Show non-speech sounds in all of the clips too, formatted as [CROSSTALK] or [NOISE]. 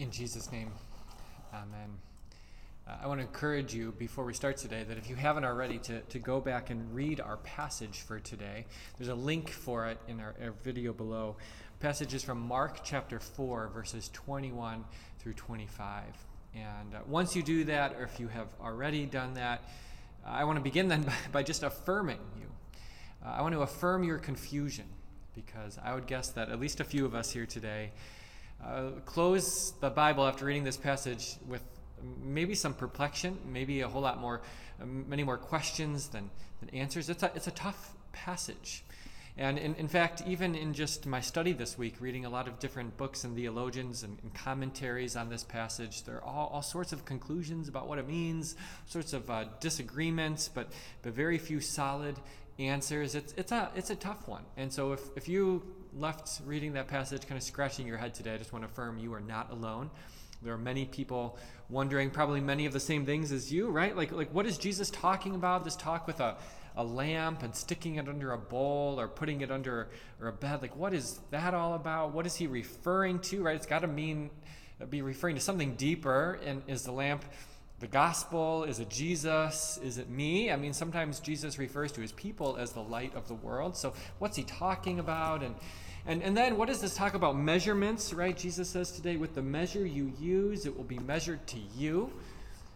In Jesus' name, amen. Uh, I want to encourage you before we start today that if you haven't already, to, to go back and read our passage for today. There's a link for it in our, our video below. Passage is from Mark chapter 4, verses 21 through 25. And uh, once you do that, or if you have already done that, I want to begin then [LAUGHS] by, by just affirming you. Uh, I want to affirm your confusion because I would guess that at least a few of us here today uh, close the Bible after reading this passage with maybe some perplexion, maybe a whole lot more, uh, many more questions than, than answers. It's a, it's a tough passage. And in, in fact, even in just my study this week, reading a lot of different books and theologians and, and commentaries on this passage, there are all, all sorts of conclusions about what it means, sorts of uh, disagreements, but, but very few solid answers. It's, it's, a, it's a tough one. And so if, if you left reading that passage kind of scratching your head today, I just want to affirm you are not alone. There are many people wondering probably many of the same things as you, right? Like, like what is Jesus talking about? This talk with a, a lamp and sticking it under a bowl or putting it under or a bed. Like, what is that all about? What is he referring to, right? It's got to mean, be referring to something deeper. And is the lamp the gospel? Is it Jesus? Is it me? I mean, sometimes Jesus refers to his people as the light of the world. So, what's he talking about? And and, and then what does this talk about measurements, right? Jesus says today, with the measure you use, it will be measured to you.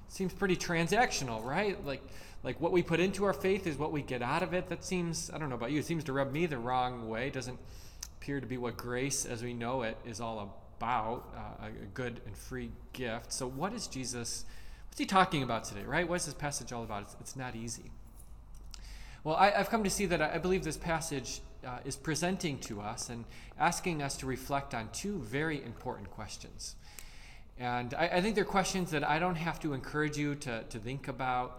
Seems pretty transactional, right? Like, like what we put into our faith is what we get out of it. That seems, I don't know about you, it seems to rub me the wrong way. It doesn't appear to be what grace as we know it is all about, uh, a good and free gift. So, what is Jesus? What's he talking about today, right? What is this passage all about? It's, it's not easy. Well, I, have come to see that I believe this passage uh, is presenting to us and asking us to reflect on two very important questions. And I, I, think they're questions that I don't have to encourage you to, to think about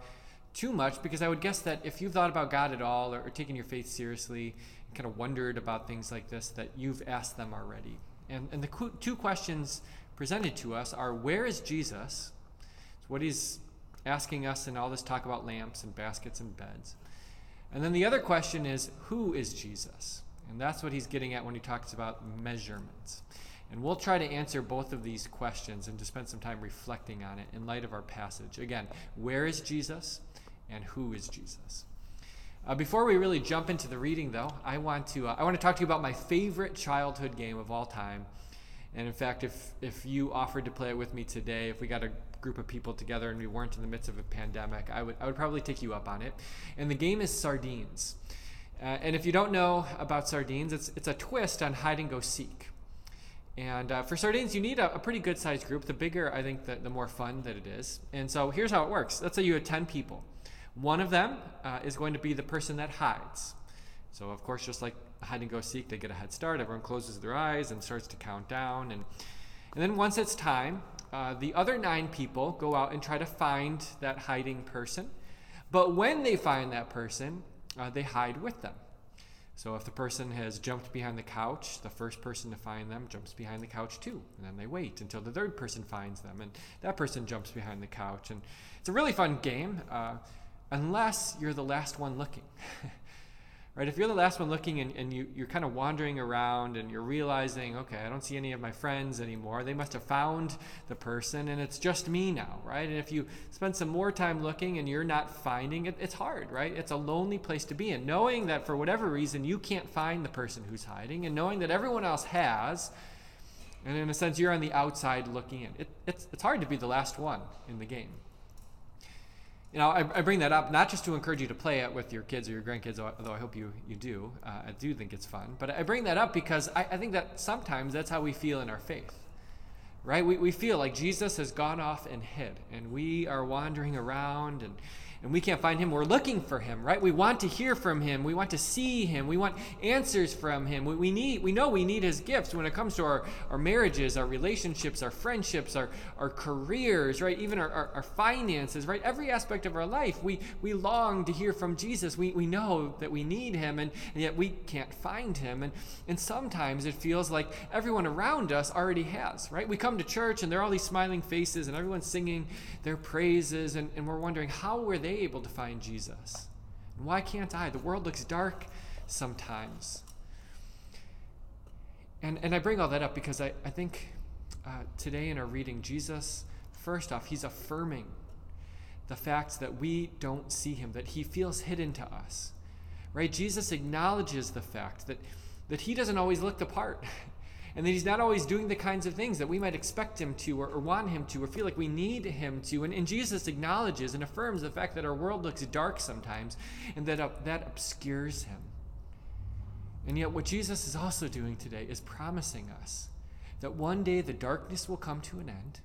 too much because I would guess that if you've thought about God at all or, or taken your faith seriously and kind of wondered about things like this, that you've asked them already. And, and the two questions presented to us are where is Jesus? What he's asking us in all this talk about lamps and baskets and beds. And then the other question is who is Jesus? And that's what he's getting at when he talks about measurements. And we'll try to answer both of these questions and to spend some time reflecting on it in light of our passage. Again, where is Jesus and who is Jesus? Uh, before we really jump into the reading, though, I want to uh, I want to talk to you about my favorite childhood game of all time. And in fact, if if you offered to play it with me today, if we got a group of people together and we weren't in the midst of a pandemic, I would, I would probably take you up on it. And the game is sardines. Uh, and if you don't know about sardines, it's, it's a twist on hide and go seek. And uh, for sardines, you need a, a pretty good sized group. The bigger, I think, the, the more fun that it is. And so here's how it works let's say you have 10 people. One of them uh, is going to be the person that hides. So, of course, just like hide and go seek, they get a head start. Everyone closes their eyes and starts to count down. And, and then once it's time, uh, the other nine people go out and try to find that hiding person. But when they find that person, uh, they hide with them. So if the person has jumped behind the couch, the first person to find them jumps behind the couch too. And then they wait until the third person finds them, and that person jumps behind the couch. And it's a really fun game, uh, unless you're the last one looking. [LAUGHS] right? If you're the last one looking and, and you, you're kind of wandering around and you're realizing, okay, I don't see any of my friends anymore. They must have found the person and it's just me now, right? And if you spend some more time looking and you're not finding it, it's hard, right? It's a lonely place to be in. Knowing that for whatever reason you can't find the person who's hiding and knowing that everyone else has, and in a sense you're on the outside looking in. It, it's, it's hard to be the last one in the game you know, I, I, bring that up not just to encourage you to play it with your kids or your grandkids, although I hope you, you do. Uh, I do think it's fun. But I bring that up because I, I think that sometimes that's how we feel in our faith, right? We, we feel like Jesus has gone off and hid, and we are wandering around and and we can't find him, we're looking for him, right? We want to hear from him. We want to see him. We want answers from him. We, we need, we know we need his gifts when it comes to our, our marriages, our relationships, our friendships, our, our careers, right? Even our, our, our finances, right? Every aspect of our life, we, we long to hear from Jesus. We, we know that we need him, and, and yet we can't find him. And, and sometimes it feels like everyone around us already has, right? We come to church and there are all these smiling faces and everyone's singing their praises, and, and we're wondering, how were they able to find Jesus? And why can't I? The world looks dark sometimes. And, and I bring all that up because I, I think uh, today in our reading, Jesus, first off, he's affirming the fact that we don't see him, that he feels hidden to us. Right? Jesus acknowledges the fact that, that he doesn't always look the part. [LAUGHS] And that he's not always doing the kinds of things that we might expect him to or, or want him to or feel like we need him to. And, and, Jesus acknowledges and affirms the fact that our world looks dark sometimes and that uh, that obscures him. And yet, what Jesus is also doing today is promising us that one day the darkness will come to an end,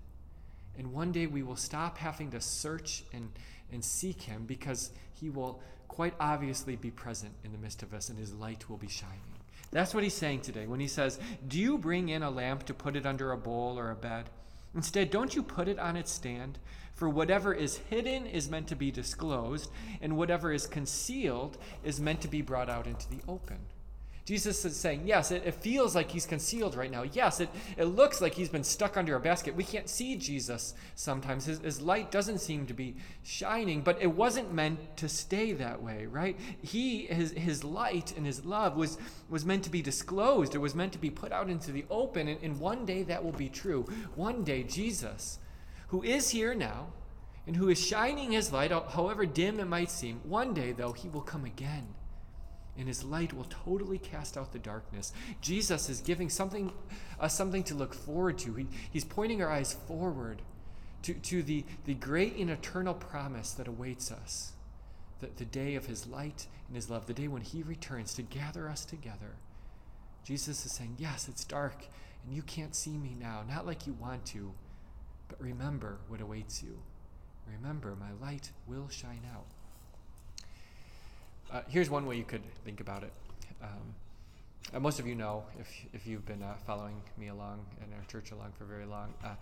and one day we will stop having to search and, and seek Him because He will quite obviously be present in the midst of us, and His light will be shining. That's what He's saying today when He says, Do you bring in a lamp to put it under a bowl or a bed? Instead, don't you put it on its stand? For whatever is hidden is meant to be disclosed, and whatever is concealed is meant to be brought out into the open. Jesus is saying, yes, it, it, feels like he's concealed right now. Yes, it, it looks like he's been stuck under a basket. We can't see Jesus sometimes. His, his light doesn't seem to be shining, but it wasn't meant to stay that way, right? He, his, his light and his love was, was meant to be disclosed. It was meant to be put out into the open, and, and one day that will be true. One day, Jesus, who is here now, and who is shining his light, however dim it might seem, one day, though, he will come again and his light will totally cast out the darkness. Jesus is giving something, us something to look forward to. He, he's pointing our eyes forward to, to the, the great and eternal promise that awaits us the, the day of his light and his love, the day when he returns to gather us together. Jesus is saying, Yes, it's dark, and you can't see me now, not like you want to, but remember what awaits you. Remember, my light will shine out. Uh, here's one way you could think about it. Um, uh, most of you know, if, if you've been uh, following me along in our church along for very long, uh,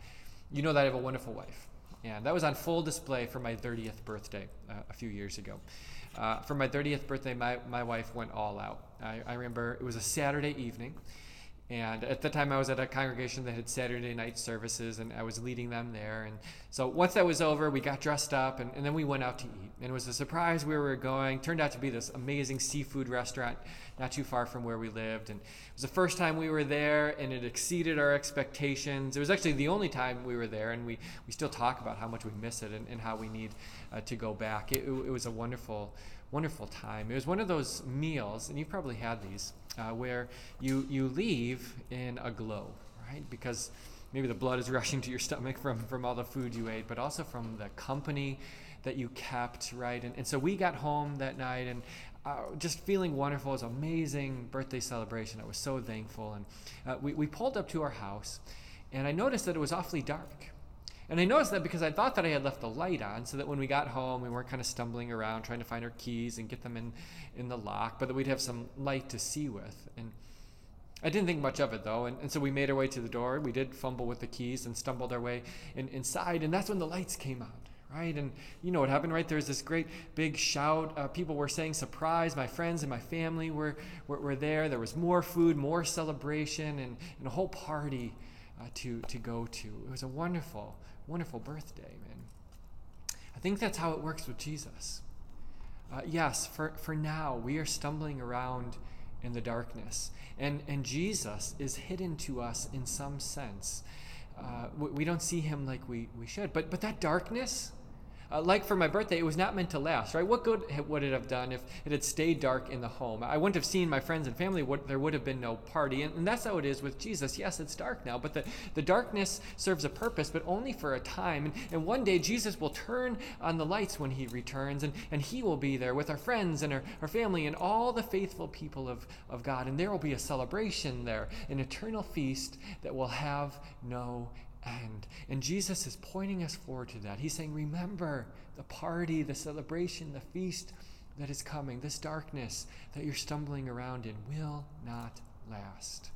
you know that I have a wonderful wife. And that was on full display for my 30th birthday uh, a few years ago. For my 30th birthday, my, my wife went all out. I, I remember it was a Saturday evening. And at the time, I was at a congregation that had Saturday night services, and I was leading them there. And so once that was over, we got dressed up, and, and then we went out to eat. And it was a surprise where we were going. Turned out to be this amazing seafood restaurant not too far from where we lived. And it was the first time we were there, and it exceeded our expectations. It was actually the only time we were there, and we, we still talk about how much we miss it and, and how we need uh, to go back. It, it was a wonderful, wonderful time. It was one of those meals, and you've probably had these uh, where you, you leave in a glow, right? Because maybe the blood is [LAUGHS] rushing to your stomach from, from all the food you ate, but also from the company that you kept, right? And, and so we got home that night and uh, just feeling wonderful. It was amazing birthday celebration. I was so thankful. And uh, we, we pulled up to our house, and I noticed that it was awfully dark. And I noticed that because I thought that I had left the light on so that when we got home, we weren't kind of stumbling around trying to find our keys and get them in, in the lock, but that we'd have some light to see with. And I didn't think much of it though. And, and so we made our way to the door. We did fumble with the keys and stumbled our way in, inside. And that's when the lights came on right? And you know what happened, right? There's this great big shout. Uh, people were saying surprise. My friends and my family were, were, were there. There was more food, more celebration, and, and a whole party uh, to, to go to. It was a wonderful, wonderful birthday, man. I think that's how it works with Jesus. Uh, yes, for, for now, we are stumbling around in the darkness, and, and Jesus is hidden to us in some sense. Uh, we, we don't see him like we, we should, but, but that darkness, uh, like for my birthday, it was not meant to last, right? What good would it have done if it had stayed dark in the home? I wouldn't have seen my friends and family. There would have been no party. And, and, that's how it is with Jesus. Yes, it's dark now, but the, the darkness serves a purpose, but only for a time. And, and one day, Jesus will turn on the lights when he returns, and, and he will be there with our friends and our, our family and all the faithful people of, of God. And there will be a celebration there, an eternal feast that will have no end. And Jesus is pointing us forward to that. He's saying, Remember the party, the celebration, the feast that is coming. This darkness that you're stumbling around in will not last.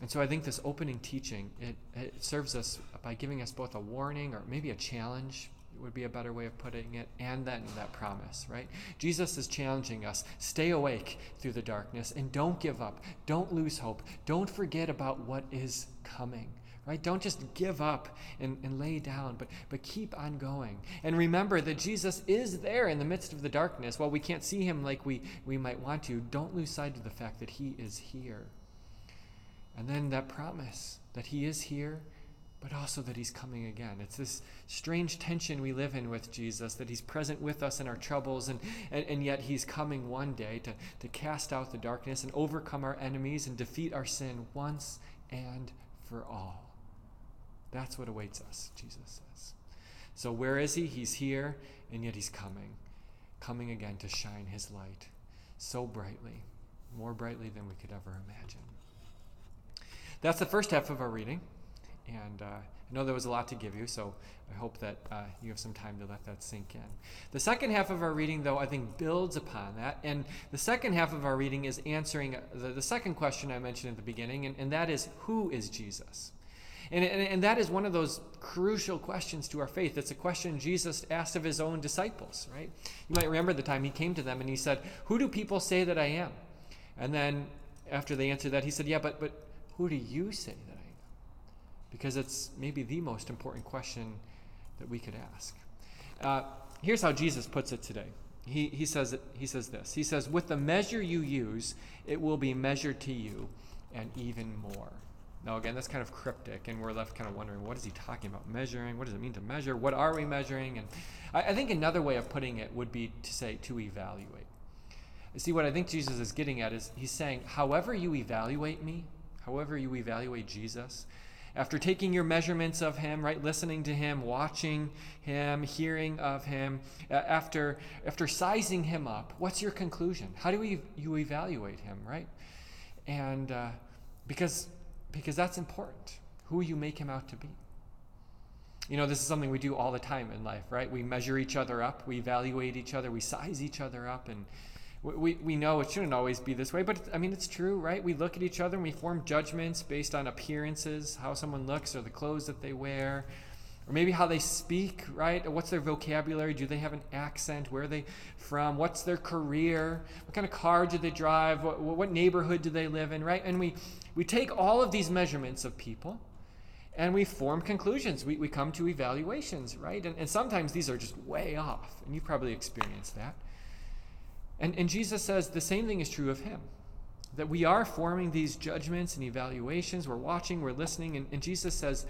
And so I think this opening teaching, it, it serves us by giving us both a warning or maybe a challenge would be a better way of putting it, and then that promise, right? Jesus is challenging us stay awake through the darkness and don't give up. Don't lose hope. Don't forget about what is coming right don't just give up and, and lay down but, but keep on going and remember that jesus is there in the midst of the darkness while we can't see him like we, we might want to don't lose sight of the fact that he is here And then that promise that He is here, but also that He's coming again. It's this strange tension we live in with Jesus that He's present with us in our troubles, and, and, and yet He's coming one day to, to cast out the darkness and overcome our enemies and defeat our sin once and for all. That's what awaits us, Jesus says. So, where is He? He's here, and yet He's coming, coming again to shine His light so brightly, more brightly than we could ever imagine. That's the first half of our reading. And uh, I know there was a lot to give you, so I hope that uh, you have some time to let that sink in. The second half of our reading, though, I think builds upon that. And the second half of our reading is answering the, the second question I mentioned at the beginning, and, and that is who is Jesus? And, and, and that is one of those crucial questions to our faith. It's a question Jesus asked of his own disciples, right? You might remember the time he came to them and he said, Who do people say that I am? And then after they answered that, he said, Yeah, but, but who do you say that? Because it's maybe the most important question that we could ask. Uh, here's how Jesus puts it today. He, he, says he says this He says, With the measure you use, it will be measured to you, and even more. Now, again, that's kind of cryptic, and we're left kind of wondering what is he talking about? Measuring? What does it mean to measure? What are we measuring? And I, I think another way of putting it would be to say to evaluate. See, what I think Jesus is getting at is he's saying, however you evaluate me, however you evaluate Jesus, after taking your measurements of him, right, listening to him, watching him, hearing of him, after after sizing him up, what's your conclusion? How do we, you evaluate him, right? And uh, because because that's important. Who you make him out to be. You know, this is something we do all the time in life, right? We measure each other up, we evaluate each other, we size each other up, and we, we know it shouldn't always be this way, but I mean, it's true, right? We look at each other and we form judgments based on appearances, how someone looks, or the clothes that they wear, or maybe how they speak, right? What's their vocabulary? Do they have an accent? Where are they from? What's their career? What kind of car do they drive? What, what neighborhood do they live in, right? And we, we take all of these measurements of people and we form conclusions. We, we come to evaluations, right? And, and sometimes these are just way off, and you probably experienced that. And, and Jesus says the same thing is true of him. That we are forming these judgments and evaluations. We're watching, we're listening. And, and Jesus says,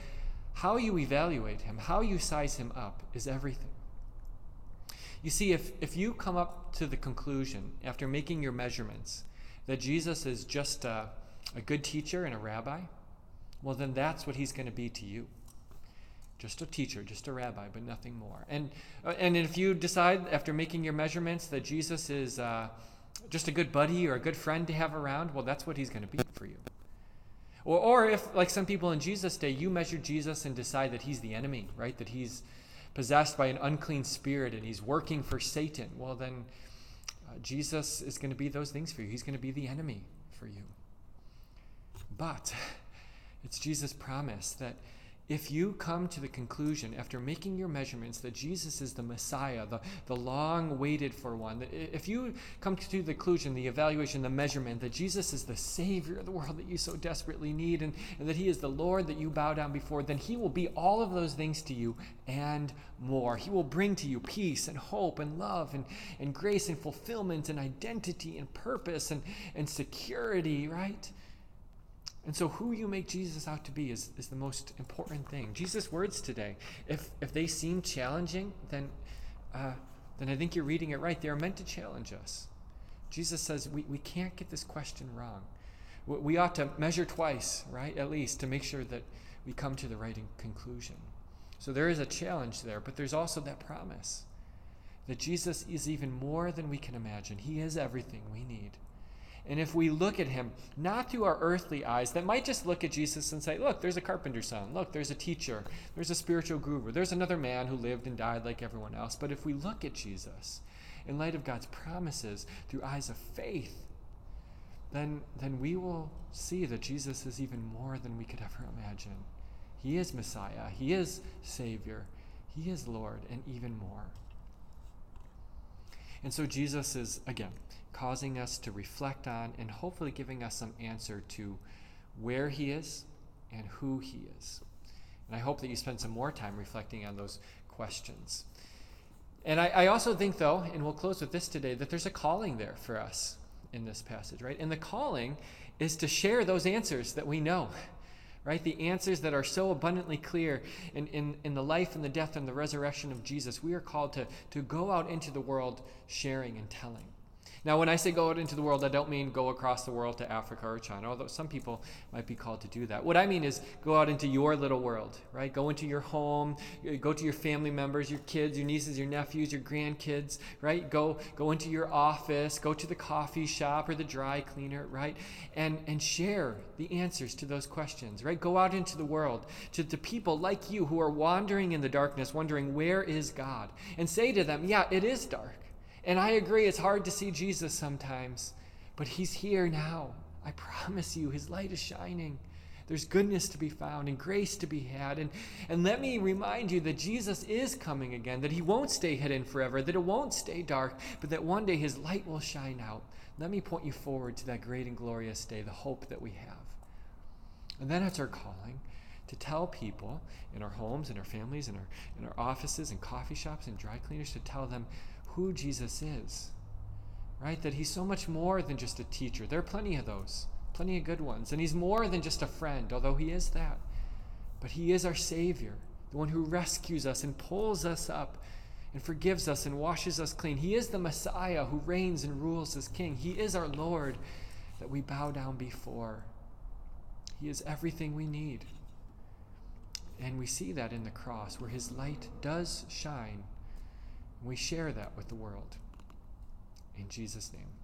how you evaluate him, how you size him up, is everything. You see, if, if you come up to the conclusion after making your measurements that Jesus is just a, a good teacher and a rabbi, well, then that's what he's going to be to you just a teacher, just a rabbi, but nothing more. And uh, and if you decide after making your measurements that Jesus is uh, just a good buddy or a good friend to have around, well, that's what he's going to be for you. Or, or if, like some people in Jesus' day, you measure Jesus and decide that he's the enemy, right? That he's possessed by an unclean spirit and he's working for Satan, well, then uh, Jesus is going to be those things for you. He's going to be the enemy for you. But [LAUGHS] it's Jesus' promise that if you come to the conclusion after making your measurements that Jesus is the Messiah, the, the long waited for one, if you come to the conclusion, the evaluation, the measurement that Jesus is the Savior of the world that you so desperately need, and, and that He is the Lord that you bow down before, then He will be all of those things to you and more. He will bring to you peace and hope and love and, and grace and fulfillment and identity and purpose and, and security, right? And so, who you make Jesus out to be is, is the most important thing. Jesus' words today, if, if they seem challenging, then, uh, then I think you're reading it right. They are meant to challenge us. Jesus says we, we can't get this question wrong. We, we ought to measure twice, right, at least, to make sure that we come to the right conclusion. So, there is a challenge there, but there's also that promise that Jesus is even more than we can imagine. He is everything we need. And if we look at him, not through our earthly eyes, that might just look at Jesus and say, look, there's a carpenter's son. Look, there's a teacher. There's a spiritual guru. There's another man who lived and died like everyone else. But if we look at Jesus in light of God's promises through eyes of faith, then, then we will see that Jesus is even more than we could ever imagine. He is Messiah. He is Savior. He is Lord, and even more. And so Jesus is, again, causing us to reflect on and hopefully giving us some answer to where He is and who He is. And I hope that you spend some more time reflecting on those questions. And I, I also think, though, and we'll close with this today, that there's a calling there for us. in this passage, right? And the calling is to share those answers that we know, [LAUGHS] right? The answers that are so abundantly clear in, in, in the life and the death and the resurrection of Jesus. We are called to, to go out into the world sharing and telling. Now, when I say go out into the world, I don't mean go across the world to Africa or China, although some people might be called to do that. What I mean is go out into your little world, right? Go into your home, go to your family members, your kids, your nieces, your nephews, your grandkids, right? Go go into your office, go to the coffee shop or the dry cleaner, right? And and share the answers to those questions, right? Go out into the world to, to people like you who are wandering in the darkness, wondering where is God, and say to them, yeah, it is dark. And I agree, it's hard to see Jesus sometimes, but he's here now. I promise you, his light is shining. There's goodness to be found and grace to be had. And, and let me remind you that Jesus is coming again, that he won't stay hidden forever, that it won't stay dark, but that one day his light will shine out. Let me point you forward to that great and glorious day, the hope that we have. And then it's our calling to tell people in our homes, in our families, in our, in our offices, in coffee shops, and dry cleaners, to tell them who Jesus is, right? That he's so much more than just a teacher. There are plenty of those, plenty of good ones. And he's more than just a friend, although he is that. But he is our Savior, the one who rescues us and pulls us up and forgives us and washes us clean. He is the Messiah who reigns and rules as King. He is our Lord that we bow down before. He is everything we need. And we see that in the cross, where his light does shine we share that with the world. In Jesus' name.